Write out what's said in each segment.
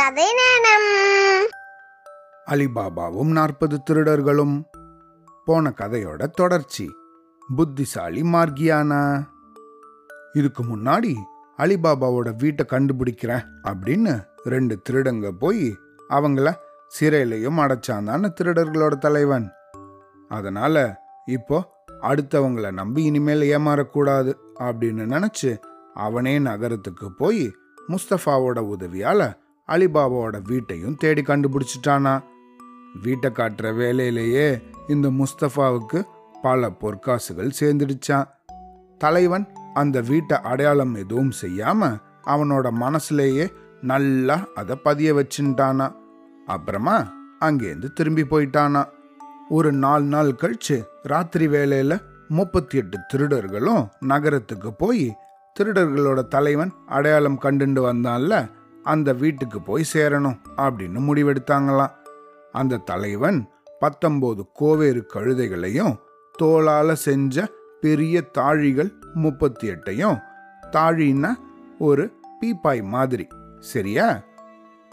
கதை நேரம் அலிபாபாவும் நாற்பது திருடர்களும். போன கதையோட தொடர்ச்சி. புத்திசாலி மார்கியானா. இதுக்கு முன்னாடி அலிபாபாவோட வீட்டை கண்டுபிடிக்கிறேன் அப்படின்னு ரெண்டு திருடங்க போய் அவங்கள சிறையிலையும் அடைச்சாந்தான்னு திருடர்களோட தலைவன். அதனால இப்போ அடுத்தவங்கள நம்பி இனிமேல் ஏமாறக்கூடாது அப்படின்னு நினைச்சு அவனே நகரத்துக்கு போய் முஸ்தஃபாவோட உதவியால் அலிபாபாவோட வீட்டையும் தேடி கண்டுபிடிச்சிட்டானா. வீட்டை காட்டுற வேலையிலேயே இந்த முஸ்தஃபாவுக்கு பல பொற்காசுகள் சேர்ந்துடுச்சான் தலைவன் அந்த வீட்டை அடையாளம் எதுவும் செய்யாம அவனோட மனசுலேயே நல்லா அதை பதிய வச்சுட்டானா. அப்புறமா அங்கேருந்து திரும்பி போயிட்டானா. ஒரு நாலு நாள் கழிச்சு ராத்திரி வேலையில முப்பத்தி எட்டு திருடர்களும் நகரத்துக்கு போய் திருடர்களோட தலைவன் அடையாளம் கண்டுண்டு வந்தான்ல அந்த வீட்டுக்கு போய் சேரணும் அப்படின்னு முடிவெடுத்தாங்களாம் அந்த தலைவன் பத்தொம்போது கோவேறு கழுதைகளையும் தோளால செஞ்ச பெரிய தாழிகள் முப்பத்தி எட்டையும் தாழின்னா ஒரு பீப்பாய் மாதிரி சரியா?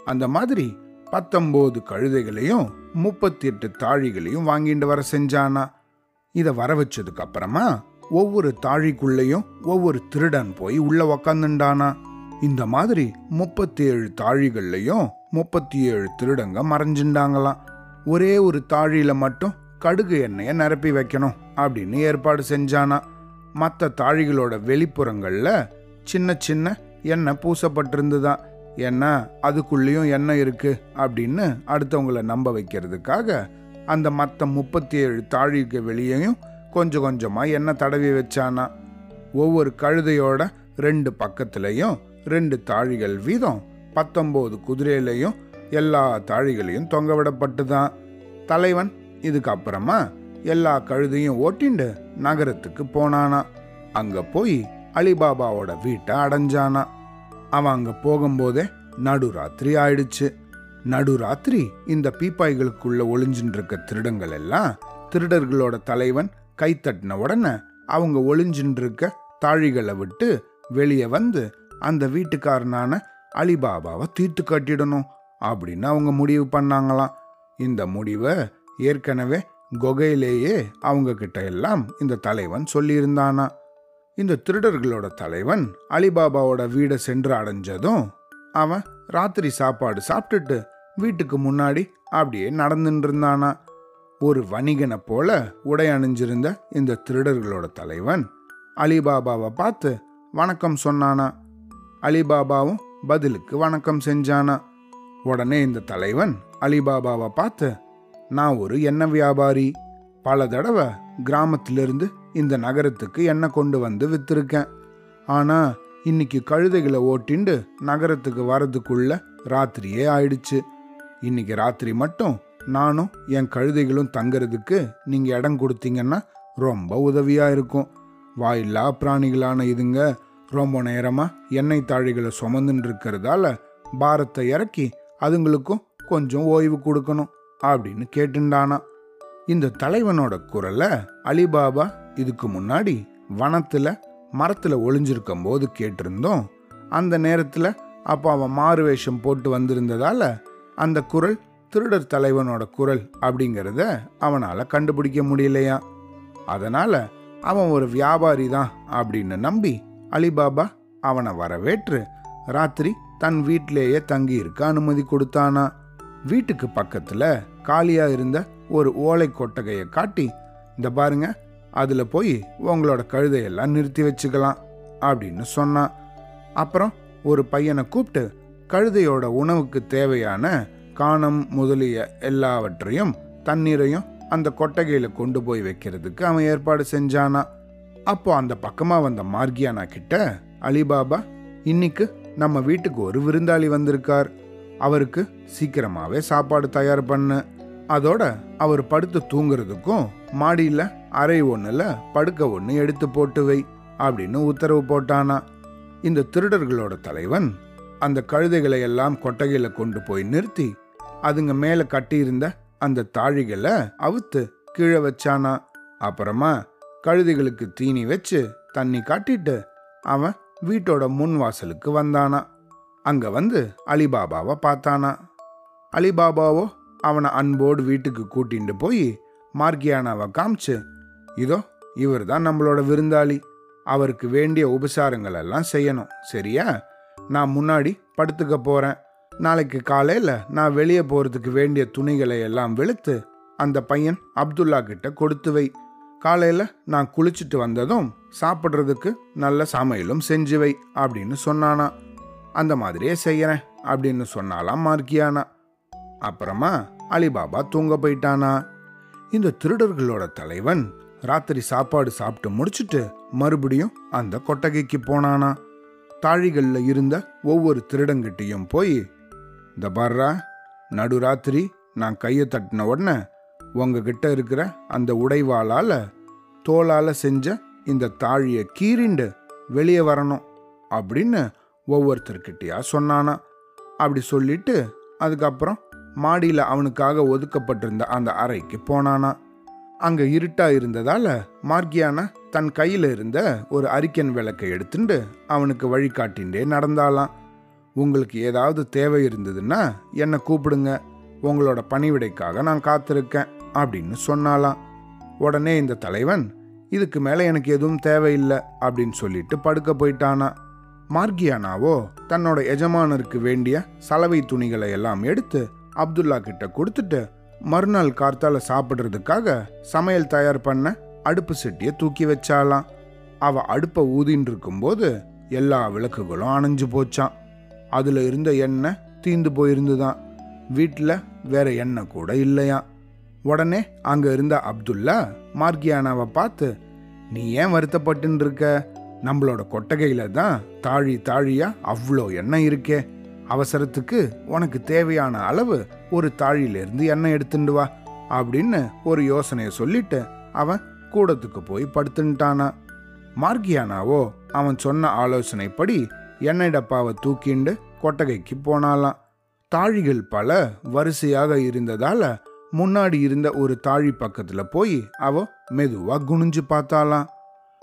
அந்த மாதிரி பத்தொம்போது கழுதைகளையும் முப்பத்தி எட்டு தாழிகளையும் வாங்கிட்டு வர செஞ்சானா. இதை வர வச்சதுக்கு அப்புறமா ஒவ்வொரு தாழிக்குள்ளேயும் ஒவ்வொரு திருடன் போய் உள்ள உக்காந்துண்டானா. இந்த மாதிரி முப்பத்தி ஏழு தாழிகள்லையும் முப்பத்தி ஏழு திருடங்க மறைஞ்சிண்டாங்களாம். ஒரே ஒரு தாழியில மட்டும் கடுகு எண்ணெயை நிரப்பி வைக்கணும் அப்படின்னு ஏற்பாடு செஞ்சானா மற்ற தாழிகளோட வெளிப்புறங்களில் சின்ன சின்ன எண்ணெய் பூசப்பட்டிருந்துதான் ஏன்னா அதுக்குள்ளேயும் எண்ணெய் இருக்கு அப்படின்னு அடுத்தவங்கள நம்ப வைக்கிறதுக்காக அந்த மற்ற முப்பத்தி ஏழு தாழிக்கு வெளியேயும் கொஞ்சம் கொஞ்சமாக எண்ணெய் தடவி வச்சானா ஒவ்வொரு கழுதையோட ரெண்டு பக்கத்துலேயும் ரெண்டு தாழிகள் வீதம் பத்தொம்போது குதிரையிலையும் எல்லா தாழிகளையும் தொங்க விடப்பட்டுதான். தலைவன் இதுக்கப்புறமா எல்லா கழுதையும் ஓட்டிண்டு நகரத்துக்கு போனானா. அங்க போய் அலிபாபாவோட வீட்டை அடைஞ்சானா. அவன் அங்க போகும்போதே நடுராத்திரி ஆயிடுச்சு. நடுராத்திரி இந்த பீப்பாய்களுக்குள்ள ஒளிஞ்சின்னு இருக்க திருடங்கள் எல்லாம் திருடர்களோட தலைவன் கை தட்டின உடனே அவங்க ஒளிஞ்சின்னு இருக்க தாழிகளை விட்டு வெளியே வந்து அந்த வீட்டுக்காரனான அலிபாபாவை தீர்த்து கட்டிடணும் அப்படின்னு அவங்க முடிவு பண்ணாங்களாம். இந்த முடிவை ஏற்கனவே கொகையிலேயே அவங்க கிட்ட எல்லாம் இந்த தலைவன் சொல்லியிருந்தானா. இந்த திருடர்களோட தலைவன் அலிபாபாவோட வீடை சென்று அடைஞ்சதும் அவன் ராத்திரி சாப்பாடு சாப்பிட்டுட்டு வீட்டுக்கு முன்னாடி அப்படியே நடந்துட்டு இருந்தானா ஒரு வணிகனை போல உடை அணிஞ்சிருந்த இந்த திருடர்களோட தலைவன் அலிபாபாவை பார்த்து வணக்கம் சொன்னானா. அலிபாபாவும் பதிலுக்கு வணக்கம் செஞ்சானா. உடனே இந்த தலைவன் அலிபாபாவை பார்த்து நான் ஒரு எண்ணெய் வியாபாரி. பல தடவை கிராமத்திலிருந்து இந்த நகரத்துக்கு எண்ணெய் கொண்டு வந்து வித்திருக்கேன். ஆனா இன்னைக்கு கழுதைகளை ஓட்டிண்டு நகரத்துக்கு வரதுக்குள்ள ராத்திரியே ஆயிடுச்சு. இன்னைக்கு ராத்திரி மட்டும் நானும் என் கழுதைகளும் தங்கறதுக்கு நீங்க இடம் கொடுத்தீங்கன்னா ரொம்ப உதவியா இருக்கும். வாயில்லா பிராணிகளான இதுங்க ரொம்ப நேரமாக எண்ணெய் தாழிகளை சுமந்துன்னு இருக்கிறதால பாரத்தை இறக்கி அதுங்களுக்கும் கொஞ்சம் ஓய்வு கொடுக்கணும் அப்படின்னு கேட்டுண்டானா இந்த தலைவனோட குரலை அலிபாபா இதுக்கு முன்னாடி வனத்தில் மரத்தில் ஒளிஞ்சிருக்கும் போது கேட்டிருந்தோம். அந்த நேரத்தில் அப்போ அவன் மாறு வேஷம் போட்டு வந்திருந்ததால அந்த குரல் திருடர் தலைவனோட குரல் அப்படிங்கிறத அவனால் கண்டுபிடிக்க முடியலையா அதனால் அவன் ஒரு வியாபாரி தான் அப்படின்னு நம்பி அலிபாபா அவனை வரவேற்று ராத்திரி தன் வீட்டிலேயே தங்கி இருக்க அனுமதி கொடுத்தானா. வீட்டுக்கு பக்கத்துல காலியா இருந்த ஒரு ஓலை கொட்டகையை காட்டி இந்த பாருங்க அதுல போய் உங்களோட கழுதையெல்லாம் நிறுத்தி வச்சுக்கலாம் அப்படின்னு சொன்னான் அப்புறம் ஒரு பையனை கூப்பிட்டு கழுதையோட உணவுக்கு தேவையான காணம் முதலிய எல்லாவற்றையும் தண்ணீரையும் அந்த கொட்டகையில் கொண்டு போய் வைக்கிறதுக்கு அவன் ஏற்பாடு செஞ்சானா. அப்போ அந்த பக்கமாக வந்த மார்கியானா கிட்ட அலிபாபா இன்னைக்கு நம்ம வீட்டுக்கு ஒரு விருந்தாளி வந்திருக்கார். அவருக்கு சீக்கிரமாகவே சாப்பாடு தயார் பண்ணு. அதோட அவர் படுத்து தூங்குறதுக்கும் மாடியில் அறை ஒன்றில் படுக்க ஒன்று எடுத்து போட்டு வை அப்படின்னு உத்தரவு போட்டானா. இந்த திருடர்களோட தலைவன் அந்த கழுதைகளை எல்லாம் கொட்டகையில் கொண்டு போய் நிறுத்தி அதுங்க மேலே கட்டியிருந்த அந்த தாழிகளை அவுத்து கீழே வச்சானா. அப்புறமா கழுதைகளுக்கு தீனி வச்சு தண்ணி காட்டிட்டு அவன் வீட்டோட முன் வாசலுக்கு வந்தானா. அங்க வந்து அலிபாபாவை பார்த்தானா. அலிபாபாவோ அவனை அன்போடு வீட்டுக்கு கூட்டிட்டு போய் மார்கியானாவை காமிச்சு இதோ இவர் தான் நம்மளோட விருந்தாளி. அவருக்கு வேண்டிய உபசாரங்கள் எல்லாம் செய்யணும். சரியா? நான் முன்னாடி படுத்துக்க போறேன். நாளைக்கு காலையில் நான் வெளியே போகிறதுக்கு வேண்டிய துணிகளை எல்லாம் வெளுத்து அந்த பையன் அப்துல்லா கிட்ட கொடுத்து வை. காலையில் நான் குளிச்சுட்டு வந்ததும் சாப்பிட்றதுக்கு நல்ல சமையலும் செஞ்சு வை அப்படின்னு சொன்னானா. அந்த மாதிரியே செய்யறேன் அப்படின்னு சொன்னாலாம் மார்க்கியானா. அப்புறமா அலிபாபா தூங்க போயிட்டானா. இந்த திருடர்களோட தலைவன் ராத்திரி சாப்பாடு சாப்பிட்டு முடிச்சுட்டு மறுபடியும் அந்த கொட்டகைக்கு போனானா. தாழிகளில் இருந்த ஒவ்வொரு திருடங்கிட்டையும் போய் இந்த பர்ரா நடுராத்திரி நான் கையை தட்டின உடனே உங்ககிட்ட இருக்கிற அந்த உடைவாளால தோளால செஞ்ச இந்த தாழியை கீறிண்டு வெளியே வரணும் அப்படின்னு ஒவ்வொருத்தர்கிட்டயா சொன்னானா. அப்படி சொல்லிட்டு அதுக்கப்புறம் மாடியில் அவனுக்காக ஒதுக்கப்பட்டிருந்த அந்த அறைக்கு போனானா. அங்க இருட்டா இருந்ததால மார்கியானா தன் கையில இருந்த ஒரு அரிக்கன் விளக்கை எடுத்துட்டு அவனுக்கு வழிகாட்டின்றே நடந்தாலாம் உங்களுக்கு ஏதாவது தேவை இருந்ததுன்னா என்னை கூப்பிடுங்க. உங்களோட பணிவிடைக்காக நான் காத்திருக்கேன். அப்படின்னு சொன்னாலாம் உடனே இந்த தலைவன் இதுக்கு மேலே எனக்கு எதுவும் தேவையில்லை அப்படின்னு சொல்லிட்டு படுக்க போயிட்டானா. மார்கியானாவோ தன்னோட எஜமானருக்கு வேண்டிய சலவை துணிகளை எல்லாம் எடுத்து அப்துல்லா கிட்ட கொடுத்துட்டு மறுநாள் கார்த்தால சாப்பிட்றதுக்காக சமையல் தயார் பண்ண அடுப்பு செட்டியை தூக்கி வச்சாலாம் அவ அடுப்பை ஊதின்னு இருக்கும்போது எல்லா விளக்குகளும் அணைஞ்சு போச்சான் அதுல இருந்த எண்ணெய் தீந்து போயிருந்துதான். வீட்டில் வேற எண்ணெய் கூட இல்லையா உடனே அங்கே இருந்த அப்துல்லா மார்கியானாவை பார்த்து நீ ஏன் வருத்தப்பட்டுன்னு இருக்க நம்மளோட கொட்டகையில தான் தாழி தாழியா அவ்வளோ எண்ணெய் இருக்கே. அவசரத்துக்கு உனக்கு தேவையான அளவு ஒரு தாழியிலேருந்து எண்ணெய் எடுத்துட்டு வா அப்படின்னு ஒரு யோசனையை சொல்லிட்டு அவன் கூடத்துக்கு போய் படுத்துட்டானா மார்கியானாவோ அவன் சொன்ன ஆலோசனைப்படி எண்ணெய் டப்பாவை தூக்கிண்டு கொட்டகைக்கு போனாலாம். தாழிகள் பல வரிசையாக இருந்ததால முன்னாடி இருந்த ஒரு தாழி பக்கத்துல போய் அவ மெதுவா குனிஞ்சு பார்த்தாலாம்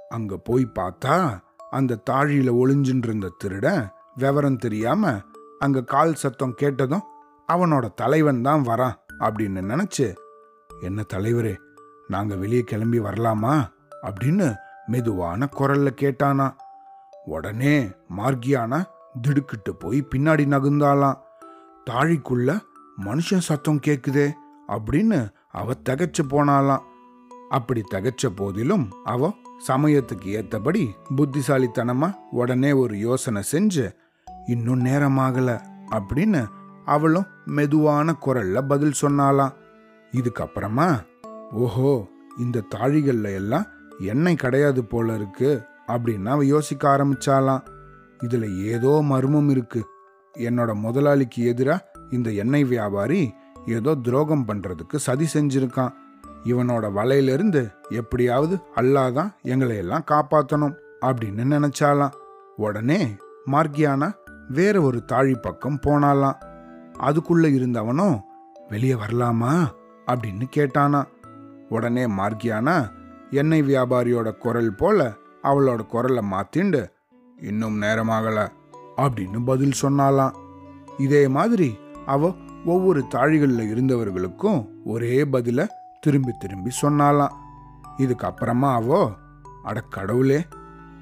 அங்க போய் பார்த்தா அந்த தாழியில ஒளிஞ்சுட்டு இருந்த திருடன் விவரம் தெரியாம அங்க கால் சத்தம் கேட்டதும் அவனோட தலைவன் தான் வரான் அப்படின்னு நினைச்சு என்ன தலைவரே நாங்க வெளியே கிளம்பி வரலாமா? அப்படின்னு மெதுவான குரல்ல கேட்டானா. உடனே மார்கியானா திடுக்கிட்டு போய் பின்னாடி நகுந்தாலாம் தாழிக்குள்ள மனுஷன் சத்தம் கேக்குதே. அப்படின்னு அவ தகச்சு போனாலாம் அப்படி தகச்ச போதிலும் அவ சமயத்துக்கு ஏத்தபடி புத்திசாலித்தனமா உடனே ஒரு யோசனை செஞ்சு இன்னும் நேரமாகல அப்படின்னு அவளும் மெதுவான குரல்ல பதில் சொன்னாலாம் இதுக்கப்புறமா ஓஹோ இந்த தாழிகள்ல எல்லாம் எண்ணெய் கிடையாது போல இருக்கு அப்படின்னு அவ யோசிக்க ஆரம்பிச்சாலாம் இதுல ஏதோ மர்மம் இருக்கு. என்னோட முதலாளிக்கு எதிராக இந்த எண்ணெய் வியாபாரி ஏதோ துரோகம் பண்றதுக்கு சதி செஞ்சிருக்கான். இவனோட வலையிலிருந்து எப்படியாவது அல்லாதான் எங்களை எல்லாம் காப்பாத்தணும் அப்படின்னு நினைச்சாலாம். உடனே மார்கியானா வேற ஒரு தாழி பக்கம் போனாலாம். அதுக்குள்ள இருந்தவனும் வெளியே வரலாமா? அப்படின்னு கேட்டானா. உடனே மார்கியானா எண்ணெய் வியாபாரியோட குரல் போல அவளோட குரலை மாத்திண்டு இன்னும் நேரமாகல அப்படின்னு பதில் சொன்னாலாம். இதே மாதிரி அவ ஒவ்வொரு தாழிகளில் இருந்தவர்களுக்கும் ஒரே பதில திரும்பி திரும்பி சொன்னாலாம். இதுக்கப்புறமா அவோ அட கடவுளே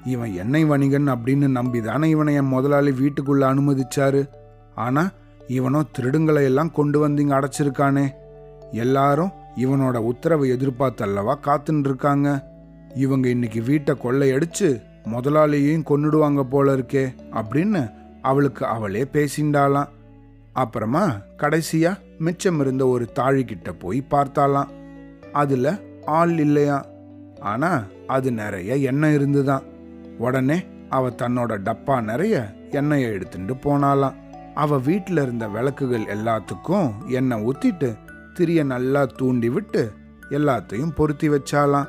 இவன் எண்ணெய் வணிகன் அப்படின்னு நம்பிதானே இவனை என் முதலாளி வீட்டுக்குள்ள அனுமதிச்சாரு. ஆனா இவனோ திருடுங்களை எல்லாம் கொண்டு வந்து இங்க அடைச்சிருக்கானே. எல்லாரும் இவனோட உத்தரவை எதிர்பார்த்தல்லவா காத்துன்னு இருக்காங்க இவங்க இன்னைக்கு வீட்டை கொள்ளையடிச்சு முதலாளியையும் கொன்னுடுவாங்க போல இருக்கே அப்படின்னு அவளுக்கு அவளே பேசிண்டாளாம். அப்புறமா கடைசியா மிச்சம் இருந்த ஒரு தாழிக்கிட்ட போய் பார்த்தாலாம். அதுல ஆள் இல்லையா? ஆனா அது நிறைய எண்ணெய் இருந்துதான். உடனே அவ தன்னோட டப்பா நிறைய எண்ணெயை எடுத்துட்டு போனாலாம். அவ வீட்டில் இருந்த விளக்குகள் எல்லாத்துக்கும் எண்ணெய் ஊத்திட்டு திரிய நல்லா தூண்டி விட்டு எல்லாத்தையும் பொருத்தி வச்சாலாம்.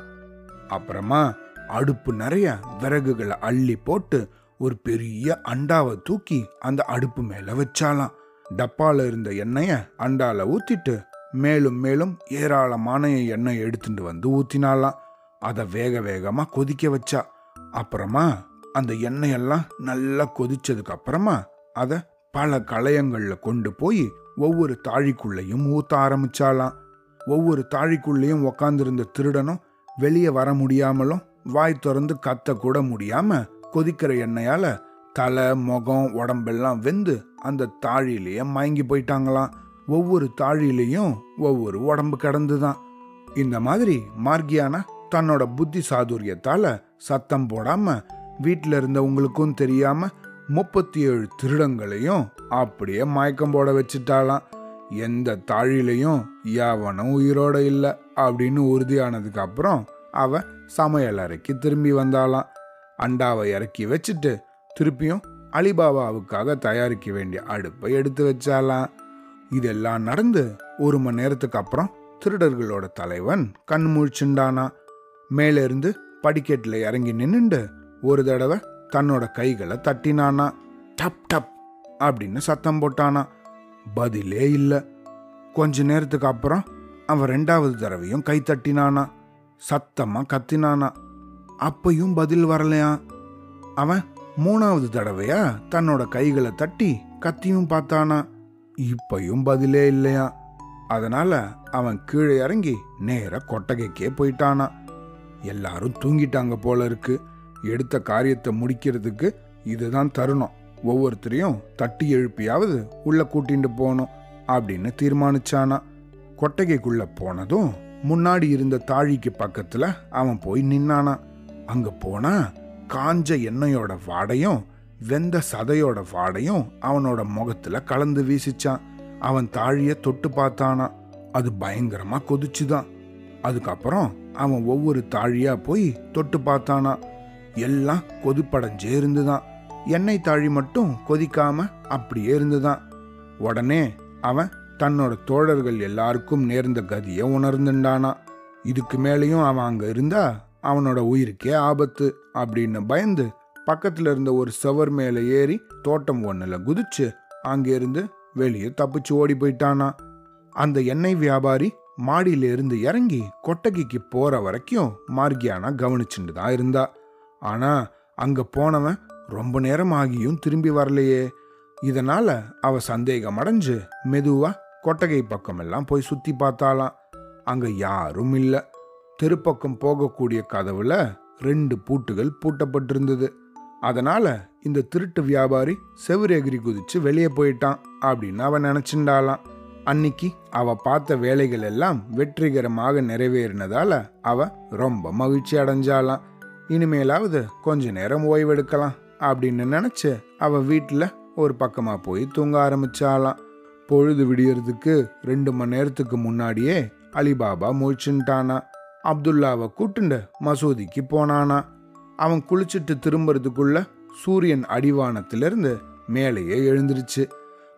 அப்புறமா அடுப்பு நிறைய விறகுகளை அள்ளி போட்டு ஒரு பெரிய அண்டாவை தூக்கி அந்த அடுப்பு மேல வச்சாலாம். டப்பால இருந்த எண்ணெய அண்டால ஊத்திட்டு மேலும் மேலும் ஏராளமான எண்ணெய் எடுத்துட்டு வந்து ஊத்தினாலாம் அதை வேக வேகமா கொதிக்க வச்சா. அப்புறமா அந்த எண்ணெயெல்லாம் நல்லா கொதிச்சதுக்கு அப்புறமா அதை பல களையங்கள்ல கொண்டு போய் ஒவ்வொரு தாழிக்குள்ளேயும் ஊத்த ஆரம்பிச்சாலாம் ஒவ்வொரு தாழிக்குள்ளேயும் உக்காந்துருந்த திருடனும் வெளியே வர முடியாமலும் வாய் திறந்து கத்த கூட முடியாம கொதிக்கிற எண்ணெயால தலை முகம் உடம்பெல்லாம் வெந்து அந்த தாழிலேயே மயங்கி போயிட்டாங்களாம். ஒவ்வொரு தாழிலையும் ஒவ்வொரு உடம்பு கிடந்துதான். இந்த மாதிரி மார்கியானா தன்னோட புத்தி சாதுரியத்தால் சத்தம் போடாமல் வீட்டில் இருந்தவங்களுக்கும் தெரியாமல் முப்பத்தி ஏழு திருடங்களையும் அப்படியே மயக்கம் போட வச்சுட்டாலாம் எந்த தாழிலையும் எவனும் உயிரோட இல்லை அப்படின்னு உறுதியானதுக்கு அப்புறம் அவ சமையல் அறைக்கு திரும்பி வந்தாளாம். அண்டாவை இறக்கி வச்சுட்டு திருப்பியும் அலிபாபாவுக்காக தயாரிக்க வேண்டிய அடுப்பை எடுத்து வச்சாலாம். இதெல்லாம் நடந்து ஒரு மணி நேரத்துக்கு அப்புறம் திருடர்களோட தலைவன் கண் முழிச்சுண்டானா. மேலிருந்து படிக்கட்டில் இறங்கி நின்னுண்டு ஒரு தடவை தன்னோட கைகளை தட்டினானா. டப் டப் அப்படின்னு சத்தம் போட்டானா. பதிலே இல்லை. கொஞ்ச நேரத்துக்கு அப்புறம் அவன் ரெண்டாவது தடவையும் கை தட்டினானா. சத்தமாக கத்தினானா. அப்பையும் பதில் வரலையா அவன் மூணாவது தடவையா தன்னோட கைகளை தட்டி கத்தியும் பார்த்தானா? இப்பையும் பதிலே இல்லையா? அதனால அவன் கீழே இறங்கி நேர கொட்டகைக்கே போயிட்டானா? எல்லாரும் தூங்கிட்டாங்க போல இருக்கு. எடுத்த காரியத்தை முடிக்கிறதுக்கு இதுதான் தருணம். ஒவ்வொருத்தரையும் தட்டி எழுப்பியாவது உள்ள கூட்டிட்டு போகணும் அப்படின்னு தீர்மானிச்சானா. கொட்டகைக்குள்ள போனதும் முன்னாடி இருந்த தாழிக்கு பக்கத்துல அவன் போய் நின்னானா. அங்க போனா காஞ்ச எண்ணெயோட வாடையும் வெந்த சதையோட வாடையும் அவனோட முகத்துல கலந்து வீசிச்சான். அவன் தாழிய தொட்டு பார்த்தானா. அது பயங்கரமா கொதிச்சுதான். அதுக்கப்புறம் அவன் ஒவ்வொரு தாழியா போய் தொட்டு பார்த்தானா. எல்லாம் கொதிப்படைஞ்சே இருந்துதான். எண்ணெய் தாழி மட்டும் கொதிக்காம அப்படியே இருந்துதான். உடனே அவன் தன்னோட தோழர்கள் எல்லாருக்கும் நேர்ந்த கதியை உணர்ந்துண்டானா. இதுக்கு மேலேயும் அவன் அங்க இருந்தா அவனோட உயிருக்கே ஆபத்து அப்படின்னு பயந்து பக்கத்தில் இருந்த ஒரு செவர் மேலே ஏறி தோட்டம் ஒன்றில் குதிச்சு அங்கேருந்து வெளியே தப்பிச்சு ஓடி போயிட்டானா. அந்த எண்ணெய் வியாபாரி மாடியிலிருந்து இறங்கி கொட்டகைக்கு போகிற வரைக்கும் மார்கியானா கவனிச்சுட்டு தான் இருந்தா. ஆனால் அங்கே போனவன் ரொம்ப நேரம் ஆகியும் திரும்பி வரலையே. இதனால் அவ சந்தேகம் அடைஞ்சு மெதுவாக கொட்டகை பக்கமெல்லாம் போய் சுற்றி பார்த்தாலாம் அங்கே யாரும் இல்லை. தெருப்பக்கம் போகக்கூடிய கதவுல ரெண்டு பூட்டுகள் பூட்டப்பட்டிருந்தது. அதனால இந்த திருட்டு வியாபாரி செவுரெகிரி குதிச்சு வெளியே போயிட்டான் அப்படின்னு அவன் நினைச்சுண்டாளாம் அன்னைக்கு அவ பார்த்த வேலைகள் எல்லாம் வெற்றிகரமாக நிறைவேறினதால அவ ரொம்ப மகிழ்ச்சி அடைஞ்சாலாம் இனிமேலாவது கொஞ்ச நேரம் ஓய்வெடுக்கலாம் அப்படின்னு நினைச்சு அவ வீட்டுல ஒரு பக்கமா போய் தூங்க ஆரம்பிச்சாலாம் பொழுது விடியறதுக்கு ரெண்டு மணி நேரத்துக்கு முன்னாடியே அலிபாபா முழிச்சுட்டானா அப்துல்லாவை கூட்டுண்டு மசூதிக்கு போனானா. அவன் குளிச்சுட்டு திரும்புறதுக்குள்ள சூரியன் அடிவானத்திலிருந்து மேலேயே எழுந்துருச்சு.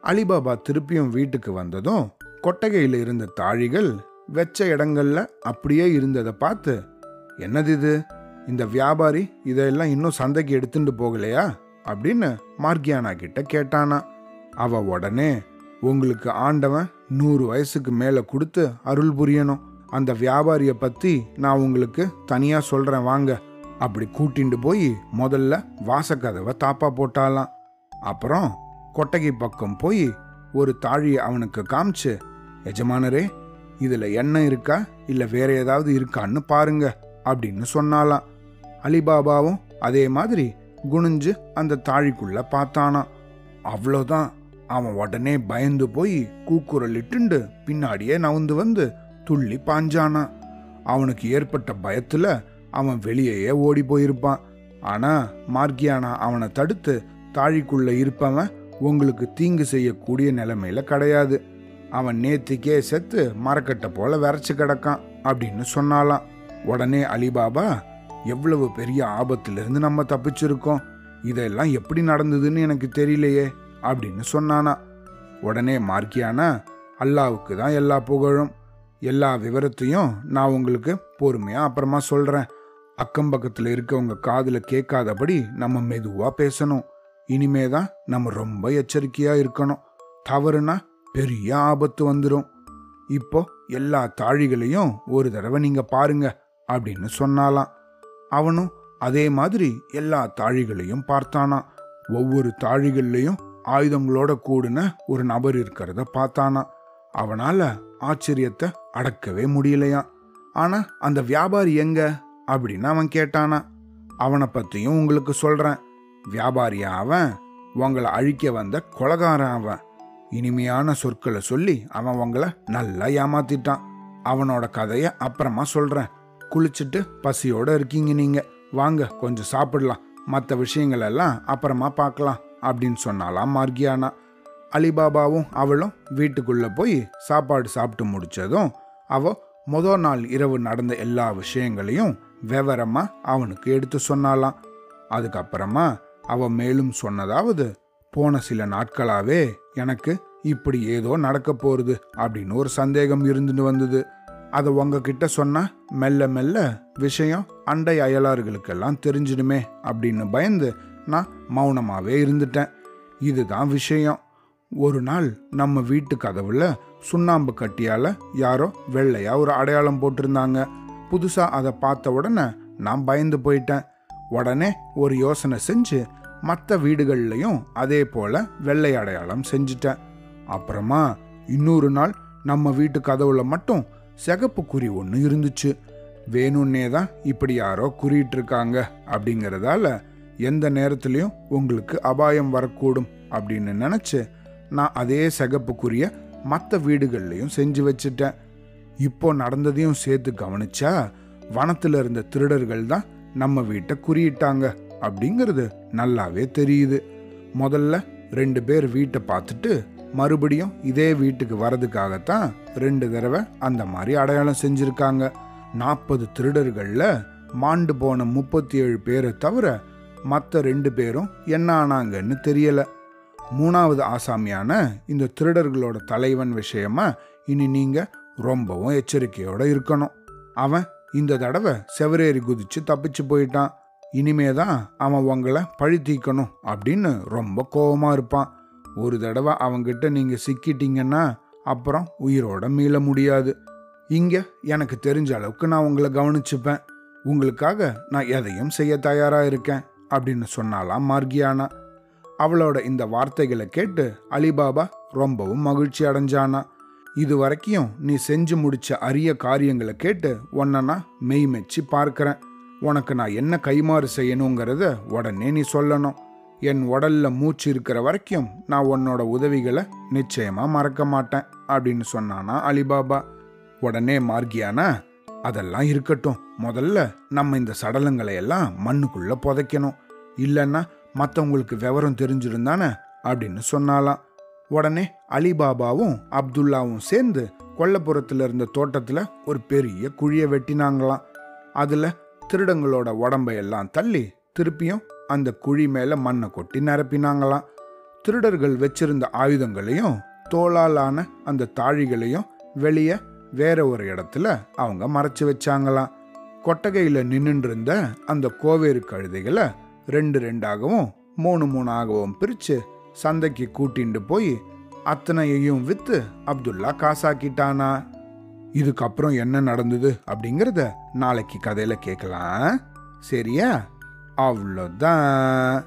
அலிபாபா திருப்பியும் வீட்டுக்கு வந்ததும் கொட்டகையில் இருந்த தாழிகள் வெச்ச இடங்கள்ல அப்படியே இருந்ததை பார்த்து என்னது இது? இந்த வியாபாரி இதையெல்லாம் இன்னும் சந்தைக்கு எடுத்துட்டு போகலையா? அப்படின்னு மார்கியானா கிட்ட கேட்டானா. அவ உடனே உங்களுக்கு ஆண்டவன் நூறு வயசுக்கு மேல கொடுத்து அருள் புரியணும். அந்த வியாபாரியை பற்றி நான் உங்களுக்கு தனியாக சொல்கிறேன் வாங்க. அப்படி கூட்டிட்டு போய் முதல்ல வாசக்கதவை தாப்பா போட்டாலாம். அப்புறம் கொட்டகை பக்கம் போய் ஒரு தாழியை அவனுக்கு காமிச்சு எஜமானரே இதில் எண்ணெய் இருக்கா? இல்லை வேற ஏதாவது இருக்கான்னு பாருங்க அப்படின்னு சொன்னாலாம். அலிபாபாவும் அதே மாதிரி குனிஞ்சு அந்த தாழிக்குள்ள பார்த்தானா அவ்வளோதான் அவன் உடனே பயந்து போய் கூக்குரல் இட்டுண்டு பின்னாடியே நவுந்து வந்து துள்ளி பாஞ்சானா. அவனுக்கு ஏற்பட்ட பயத்துல அவன் வெளியேயே ஓடி போயிருப்பான். ஆனா மார்கியானா அவனை தடுத்து தாழிக்குள்ள இருப்பவன் உங்களுக்கு தீங்கு செய்யக்கூடிய நிலைமையில கிடையாது. அவன் நேத்திக்கே செத்து மரக்கட்டை போல விரைச்சு கிடக்கான் அப்படின்னு சொன்னாலாம். உடனே அலிபாபா எவ்வளவு பெரிய ஆபத்திலிருந்து நம்ம தப்பிச்சிருக்கோம். இதெல்லாம் எப்படி நடந்ததுன்னு எனக்கு தெரியலையே அப்படின்னு சொன்னானா. உடனே மார்க்கியானா அல்லாவுக்கு தான் எல்லா புகழும். எல்லா விவரத்தையும் நான் உங்களுக்கு பொறுமையாக அப்புறமா சொல்கிறேன் அக்கம் பக்கத்தில் இருக்கவங்க காதில் கேட்காதபடி நம்ம மெதுவாக பேசணும். இனிமே தான் நம்ம ரொம்ப எச்சரிக்கையாக இருக்கணும். தவறுனா பெரிய ஆபத்து வந்துடும் இப்போ எல்லா தாழிகளையும் ஒரு தடவை நீங்கள் பாருங்க அப்படின்னு சொன்னாலாம். அவனும் அதே மாதிரி எல்லா தாழிகளையும் பார்த்தானா ஒவ்வொரு தாழிகள்லையும் ஆயுதங்களோட கூடின ஒரு நபர் இருக்கிறத பார்த்தானா அவனால் ஆச்சரியத்தை அடக்கவே முடியலையா? ஆனா அந்த வியாபாரி எங்க? அப்படின்னு அவன் கேட்டானா. அவனை பத்தியும் உங்களுக்கு சொல்றேன். வியாபாரியா அவன்? உங்களை அழிக்க வந்த கொலகாரன் அவன். இனிமையான சொற்களை சொல்லி அவன் உங்களை நல்லா ஏமாத்திட்டான். அவனோட கதையை அப்புறமா சொல்றேன். குளிச்சுட்டு பசியோட இருக்கீங்க நீங்க. வாங்க கொஞ்சம் சாப்பிடலாம். மற்ற விஷயங்களெல்லாம் அப்புறமா பார்க்கலாம் அப்படின்னு சொன்னாலாம் மார்கியானா. அலிபாபாவும் அவளும் வீட்டுக்குள்ளே போய் சாப்பாடு சாப்பிட்டு முடிச்சதும் அவள் முத நாள் இரவு நடந்த எல்லா விஷயங்களையும் விவரமாக அவனுக்கு எடுத்து சொன்னாலாம் அதுக்கப்புறமா அவள் மேலும் சொன்னதாவது போன சில நாட்களாகவே எனக்கு இப்படி ஏதோ நடக்க போகிறது அப்படின்னு ஒரு சந்தேகம் இருந்துட்டு வந்தது. அதை உங்ககிட்ட சொன்னால் மெல்ல மெல்ல விஷயம் அண்டை அயலார்களுக்கெல்லாம் தெரிஞ்சிடுமே அப்படின்னு பயந்து நான் மௌனமாகவே இருந்துட்டேன். இதுதான் விஷயம். ஒரு நாள் நம்ம வீட்டு கதவுல சுண்ணாம்பு கட்டியால யாரோ வெள்ளையா ஒரு அடையாளம் போட்டிருந்தாங்க. புதுசா அதை பார்த்த உடனே நான் பயந்து போயிட்டேன். உடனே ஒரு யோசனை செஞ்சு மற்ற வீடுகள்லையும் அதே போல வெள்ளை அடையாளம் செஞ்சிட்டேன். அப்புறமா இன்னொரு நாள் நம்ம வீட்டு கதவுல மட்டும் சிகப்பு குறி ஒன்று இருந்துச்சு. வேணும்னே தான் இப்படி யாரோ குறியிட்டு இருக்காங்க அப்படிங்கிறதால எந்த நேரத்துலையும் உங்களுக்கு அபாயம் வரக்கூடும் அப்படின்னு நினைச்சு நான் அதே சிகப்புக்குரிய மற்ற வீடுகள்லையும் செஞ்சு வச்சுட்டேன். இப்போ நடந்ததையும் சேர்த்து கவனிச்சா வனத்தில் இருந்த திருடர்கள் தான் நம்ம வீட்டை குறியிட்டாங்க அப்படிங்கிறது நல்லாவே தெரியுது. முதல்ல ரெண்டு பேர் வீட்டை பார்த்துட்டு மறுபடியும் இதே வீட்டுக்கு வரதுக்காகத்தான் ரெண்டு தடவை அந்த மாதிரி அடையாளம் செஞ்சுருக்காங்க. நாற்பது திருடர்களில் மாண்டு போன முப்பத்தி ஏழு பேரை தவிர மற்ற ரெண்டு பேரும் என்ன ஆனாங்கன்னு தெரியலை. மூணாவது ஆசாமியான இந்த திருடர்களோட தலைவன் விஷயமா இனி நீங்க ரொம்பவும் எச்சரிக்கையோட இருக்கணும். அவன் இந்த தடவை செவரேறி குதிச்சு தப்பிச்சு போயிட்டான். இனிமே தான் அவன் உங்களை பழி தீக்கணும் அப்படின்னு ரொம்ப கோவமா இருப்பான். ஒரு தடவை அவங்கிட்ட நீங்க சிக்கிட்டீங்கன்னா அப்புறம் உயிரோட மீள முடியாது. இங்க எனக்கு தெரிஞ்ச அளவுக்கு நான் உங்களை கவனிச்சுப்பேன். உங்களுக்காக நான் எதையும் செய்ய தயாரா இருக்கேன் அப்படின்னு சொன்னாலாம் மார்கியானா. அவளோட இந்த வார்த்தைகளை கேட்டு அலிபாபா ரொம்பவும் மகிழ்ச்சி அடைஞ்சானா? இது வரைக்கும் நீ செஞ்சு முடிச்ச அரிய காரியங்களை கேட்டு உன்னை நான் மெய் மெச்சி பார்க்கறேன். உனக்கு நான் என்ன கைமாறு செய்யணுங்கிறத உடனே நீ சொல்லணும். என் உடல்ல மூச்சு இருக்கிற வரைக்கும் நான் உன்னோட உதவிகளை நிச்சயமா மறக்க மாட்டேன் அப்படின்னு சொன்னானா அலிபாபா. உடனே மார்கியானா அதெல்லாம் இருக்கட்டும். முதல்ல நம்ம இந்த சடலங்களை எல்லாம் மண்ணுக்குள்ள புதைக்கணும். இல்லைன்னா மற்றவங்களுக்கு விவரம் தெரிஞ்சிருந்தானே அப்படின்னு சொன்னாலாம். உடனே அலிபாபாவும் அப்துல்லாவும் சேர்ந்து கொல்லப்புறத்தில் இருந்த தோட்டத்தில் ஒரு பெரிய குழியை வெட்டினாங்களாம். அதில் திருடங்களோட உடம்பையெல்லாம் தள்ளி திருப்பியும் அந்த குழி மேலே மண்ணை கொட்டி நிரப்பினாங்களாம். திருடர்கள் வச்சிருந்த ஆயுதங்களையும் தோளாலான அந்த தாழிகளையும் வெளியே வேற ஒரு இடத்துல அவங்க மறைச்சு வச்சாங்களாம். கொட்டகையில் நின்றுருந்த இருந்த அந்த கோவேறு கழுதைகளை ரெண்டு ரெண்டாகவும் மூணு மூணாகவும் பிரித்து சந்தைக்கு கூட்டிண்டு போய் அத்தனையையும் விற்று அப்துல்லா காசாக்கிட்டானா? இதுக்கப்புறம் என்ன நடந்தது அப்படிங்கிறத நாளைக்கு கதையில் கேட்கலாம் சரியா? அவ்வளோதான்